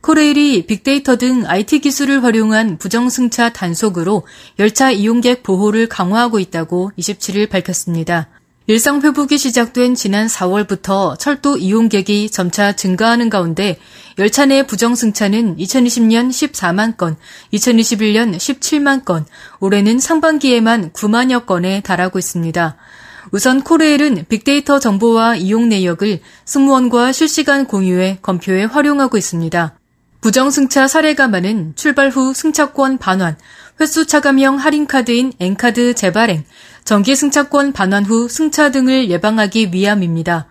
코레일이 빅데이터 등 IT 기술을 활용한 부정승차 단속으로 열차 이용객 보호를 강화하고 있다고 27일 밝혔습니다. 일상 회복이 시작된 지난 4월부터 철도 이용객이 점차 증가하는 가운데 열차 내 부정 승차는 2020년 14만 건, 2021년 17만 건, 올해는 상반기에만 9만여 건에 달하고 있습니다. 우선 코레일은 빅데이터 정보와 이용 내역을 승무원과 실시간 공유해 검표에 활용하고 있습니다. 부정승차 사례가 많은 출발 후 승차권 반환, 횟수 차감형 할인카드인 N카드 재발행, 정기 승차권 반환 후 승차 등을 예방하기 위함입니다.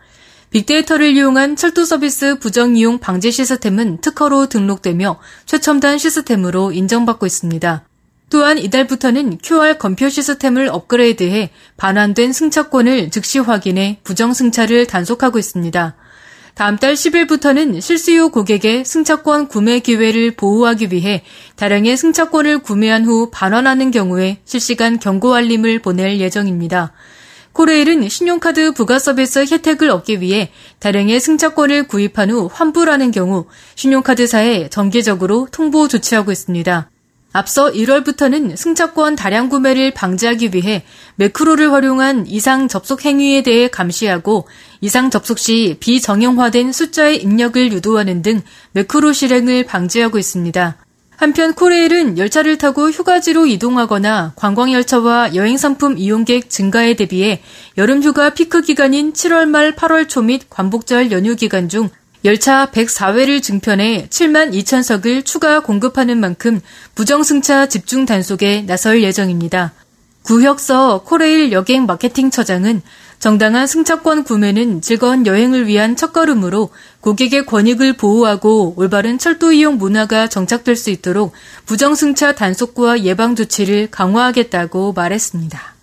빅데이터를 이용한 철도 서비스 부정 이용 방지 시스템은 특허로 등록되며 최첨단 시스템으로 인정받고 있습니다. 또한 이달부터는 QR 검표 시스템을 업그레이드해 반환된 승차권을 즉시 확인해 부정 승차를 단속하고 있습니다. 다음 달 10일부터는 실수요 고객의 승차권 구매 기회를 보호하기 위해 다량의 승차권을 구매한 후 반환하는 경우에 실시간 경고 알림을 보낼 예정입니다. 코레일은 신용카드 부가 서비스 혜택을 얻기 위해 다량의 승차권을 구입한 후 환불하는 경우 신용카드사에 정기적으로 통보 조치하고 있습니다. 앞서 1월부터는 승차권 다량 구매를 방지하기 위해 매크로를 활용한 이상 접속 행위에 대해 감시하고 이상 접속 시 비정형화된 숫자의 입력을 유도하는 등 매크로 실행을 방지하고 있습니다. 한편 코레일은 열차를 타고 휴가지로 이동하거나 관광열차와 여행상품 이용객 증가에 대비해 여름휴가 피크 기간인 7월 말 8월 초 및 관복절 연휴 기간 중 열차 104회를 증편해 7만 2천석을 추가 공급하는 만큼 부정승차 집중 단속에 나설 예정입니다. 구혁서 코레일 여객 마케팅 처장은 정당한 승차권 구매는 즐거운 여행을 위한 첫걸음으로 고객의 권익을 보호하고 올바른 철도 이용 문화가 정착될 수 있도록 부정승차 단속과 예방 조치를 강화하겠다고 말했습니다.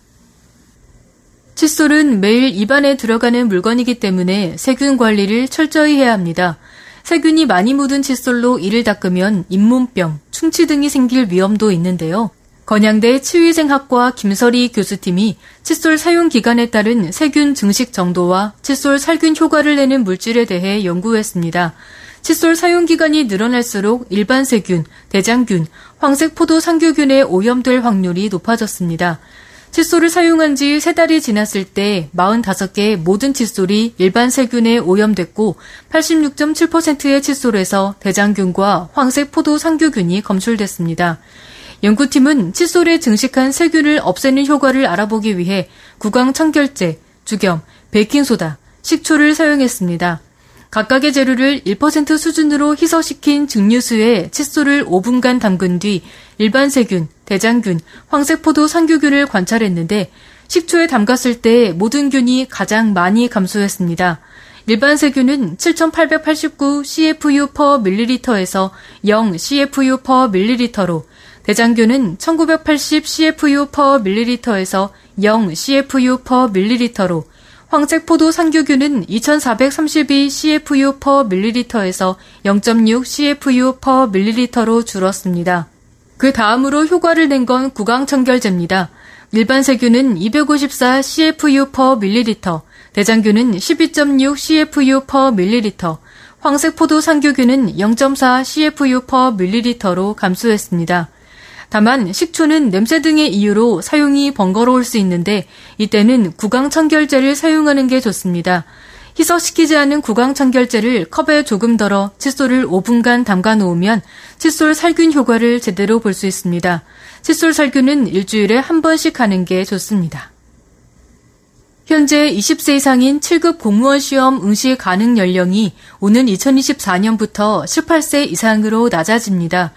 칫솔은 매일 입안에 들어가는 물건이기 때문에 세균 관리를 철저히 해야 합니다. 세균이 많이 묻은 칫솔로 이를 닦으면 잇몸병, 충치 등이 생길 위험도 있는데요. 건양대 치위생학과 김설희 교수팀이 칫솔 사용 기간에 따른 세균 증식 정도와 칫솔 살균 효과를 내는 물질에 대해 연구했습니다. 칫솔 사용 기간이 늘어날수록 일반 세균, 대장균, 황색 포도 상규균에 오염될 확률이 높아졌습니다. 칫솔을 사용한 지 3달이 지났을 때 45개의 모든 칫솔이 일반 세균에 오염됐고 86.7%의 칫솔에서 대장균과 황색 포도 상규균이 검출됐습니다. 연구팀은 칫솔에 증식한 세균을 없애는 효과를 알아보기 위해 구강 청결제, 주겸, 베이킹소다, 식초를 사용했습니다. 각각의 재료를 1% 수준으로 희석시킨 증류수에 칫솔을 5분간 담근 뒤 일반 세균, 대장균, 황색포도 상규균을 관찰했는데 식초에 담갔을 때 모든 균이 가장 많이 감소했습니다. 일반 세균은 7889 CFU per 밀리리터에서 0 CFU per 밀리리터로 대장균은 1980 CFU per 밀리리터에서 0 CFU per 밀리리터로 황색 포도 상규균은 2432 CFU per 밀리리터에서 0.6 CFU per 밀리리터로 줄었습니다. 그 다음으로 효과를 낸 건 구강청결제입니다. 일반 세균은 254 CFU per 밀리리터, 대장균은 12.6 CFU per 밀리리터, 황색 포도 상규균은 0.4 CFU per 밀리리터로 감소했습니다. 다만 식초는 냄새 등의 이유로 사용이 번거로울 수 있는데 이때는 구강 청결제를 사용하는 게 좋습니다. 희석시키지 않은 구강 청결제를 컵에 조금 덜어 칫솔을 5분간 담가 놓으면 칫솔 살균 효과를 제대로 볼 수 있습니다. 칫솔 살균은 일주일에 한 번씩 하는 게 좋습니다. 현재 20세 이상인 7급 공무원 시험 응시 가능 연령이 오는 2024년부터 18세 이상으로 낮아집니다.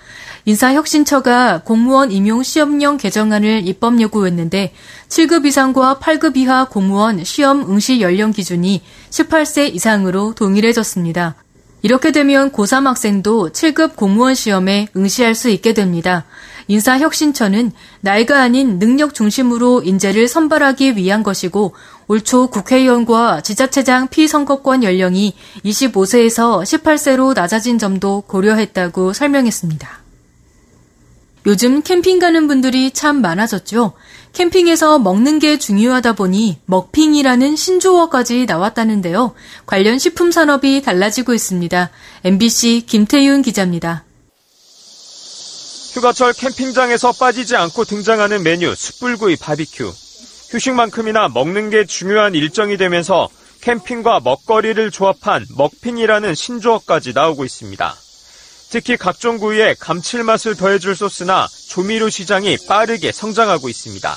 인사혁신처가 공무원 임용 시험령 개정안을 입법 요구했는데 7급 이상과 8급 이하 공무원 시험 응시 연령 기준이 18세 이상으로 동일해졌습니다. 이렇게 되면 고3 학생도 7급 공무원 시험에 응시할 수 있게 됩니다. 인사혁신처는 나이가 아닌 능력 중심으로 인재를 선발하기 위한 것이고 올 초 국회의원과 지자체장 피선거권 연령이 25세에서 18세로 낮아진 점도 고려했다고 설명했습니다. 요즘 캠핑 가는 분들이 참 많아졌죠. 캠핑에서 먹는 게 중요하다 보니 먹핑이라는 신조어까지 나왔다는데요. 관련 식품 산업이 달라지고 있습니다. MBC 김태윤 기자입니다. 휴가철 캠핑장에서 빠지지 않고 등장하는 메뉴 숯불구이 바비큐. 휴식만큼이나 먹는 게 중요한 일정이 되면서 캠핑과 먹거리를 조합한 먹핑이라는 신조어까지 나오고 있습니다. 특히 각종 구이에 감칠맛을 더해줄 소스나 조미료 시장이 빠르게 성장하고 있습니다.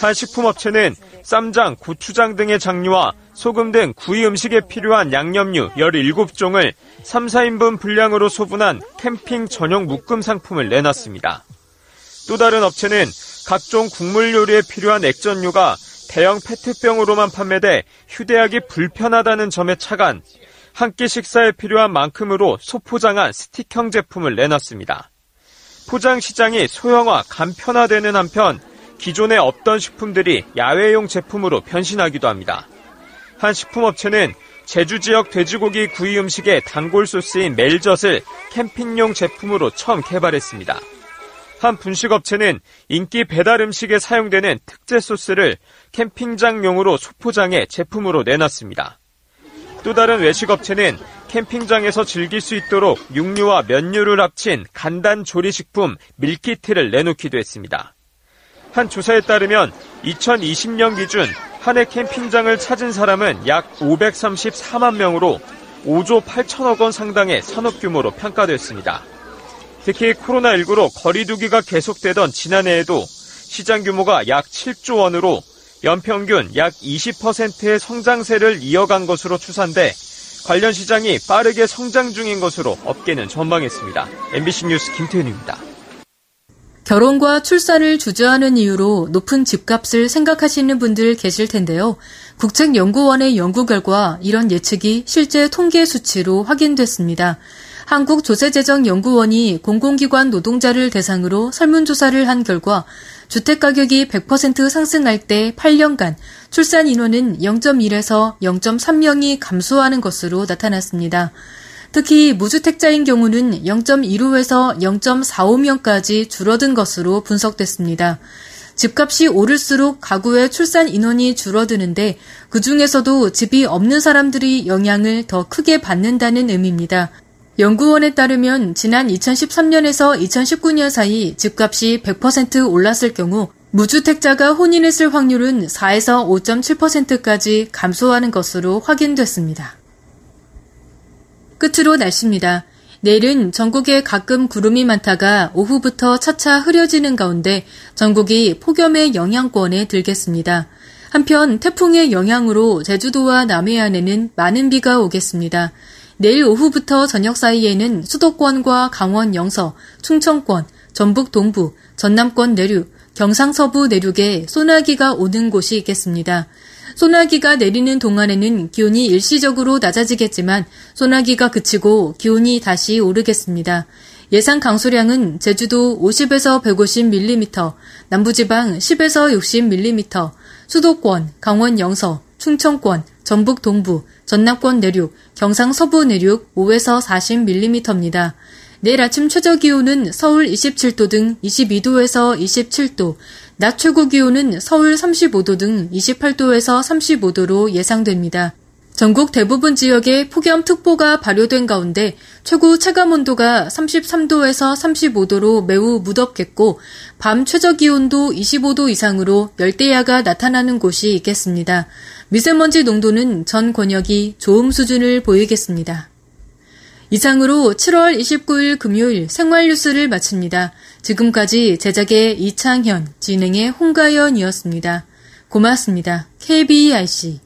한 식품업체는 쌈장, 고추장 등의 장류와 소금 등 구이 음식에 필요한 양념류 17종을 3, 4인분 분량으로 소분한 캠핑 전용 묶음 상품을 내놨습니다. 또 다른 업체는 각종 국물 요리에 필요한 액젓류가 대형 페트병으로만 판매돼 휴대하기 불편하다는 점에 차간 한 끼 식사에 필요한 만큼으로 소포장한 스틱형 제품을 내놨습니다. 포장 시장이 소형화, 간편화되는 한편 기존에 없던 식품들이 야외용 제품으로 변신하기도 합니다. 한 식품업체는 제주 지역 돼지고기 구이 음식의 단골 소스인 멜젓을 캠핑용 제품으로 처음 개발했습니다. 한 분식업체는 인기 배달 음식에 사용되는 특제 소스를 캠핑장용으로 소포장해 제품으로 내놨습니다. 또 다른 외식업체는 캠핑장에서 즐길 수 있도록 육류와 면류를 합친 간단 조리식품 밀키트를 내놓기도 했습니다. 한 조사에 따르면 2020년 기준 한 해 캠핑장을 찾은 사람은 약 534만 명으로 5조 8천억 원 상당의 산업 규모로 평가됐습니다. 특히 코로나19로 거리두기가 계속되던 지난해에도 시장 규모가 약 7조 원으로 연평균 약 20%의 성장세를 이어간 것으로 추산돼 관련 시장이 빠르게 성장 중인 것으로 업계는 전망했습니다. MBC 뉴스 김태현입니다. 결혼과 출산을 주저하는 이유로 높은 집값을 생각하시는 분들 계실 텐데요. 국책연구원의 연구 결과 이런 예측이 실제 통계 수치로 확인됐습니다. 한국조세재정연구원이 공공기관 노동자를 대상으로 설문조사를 한 결과 주택가격이 100% 상승할 때 8년간 출산 인원은 0.1에서 0.3명이 감소하는 것으로 나타났습니다. 특히 무주택자인 경우는 0.15에서 0.45명까지 줄어든 것으로 분석됐습니다. 집값이 오를수록 가구의 출산 인원이 줄어드는데 그 중에서도 집이 없는 사람들이 영향을 더 크게 받는다는 의미입니다. 연구원에 따르면 지난 2013년에서 2019년 사이 집값이 100% 올랐을 경우 무주택자가 혼인했을 확률은 4에서 5.7%까지 감소하는 것으로 확인됐습니다. 끝으로 날씨입니다. 내일은 전국에 가끔 구름이 많다가 오후부터 차차 흐려지는 가운데 전국이 폭염의 영향권에 들겠습니다. 한편 태풍의 영향으로 제주도와 남해안에는 많은 비가 오겠습니다. 내일 오후부터 저녁 사이에는 수도권과 강원 영서, 충청권, 전북 동부, 전남권 내륙, 경상 서부 내륙에 소나기가 오는 곳이 있겠습니다. 소나기가 내리는 동안에는 기온이 일시적으로 낮아지겠지만 소나기가 그치고 기온이 다시 오르겠습니다. 예상 강수량은 제주도 50에서 150mm, 남부지방 10에서 60mm, 수도권, 강원 영서, 충청권, 전북 동부, 전남권 내륙, 경상 서부 내륙 5에서 40mm입니다. 내일 아침 최저 기온은 서울 27도 등 22도에서 27도, 낮 최고 기온은 서울 35도 등 28도에서 35도로 예상됩니다. 전국 대부분 지역에 폭염특보가 발효된 가운데 최고 체감 온도가 33도에서 35도로 매우 무덥겠고 밤 최저 기온도 25도 이상으로 열대야가 나타나는 곳이 있겠습니다. 미세먼지 농도는 전 권역이 좋음 수준을 보이겠습니다. 이상으로 7월 29일 금요일 생활 뉴스를 마칩니다. 지금까지 제작의 이창현, 진행의 홍가연이었습니다. 고맙습니다. KBRC.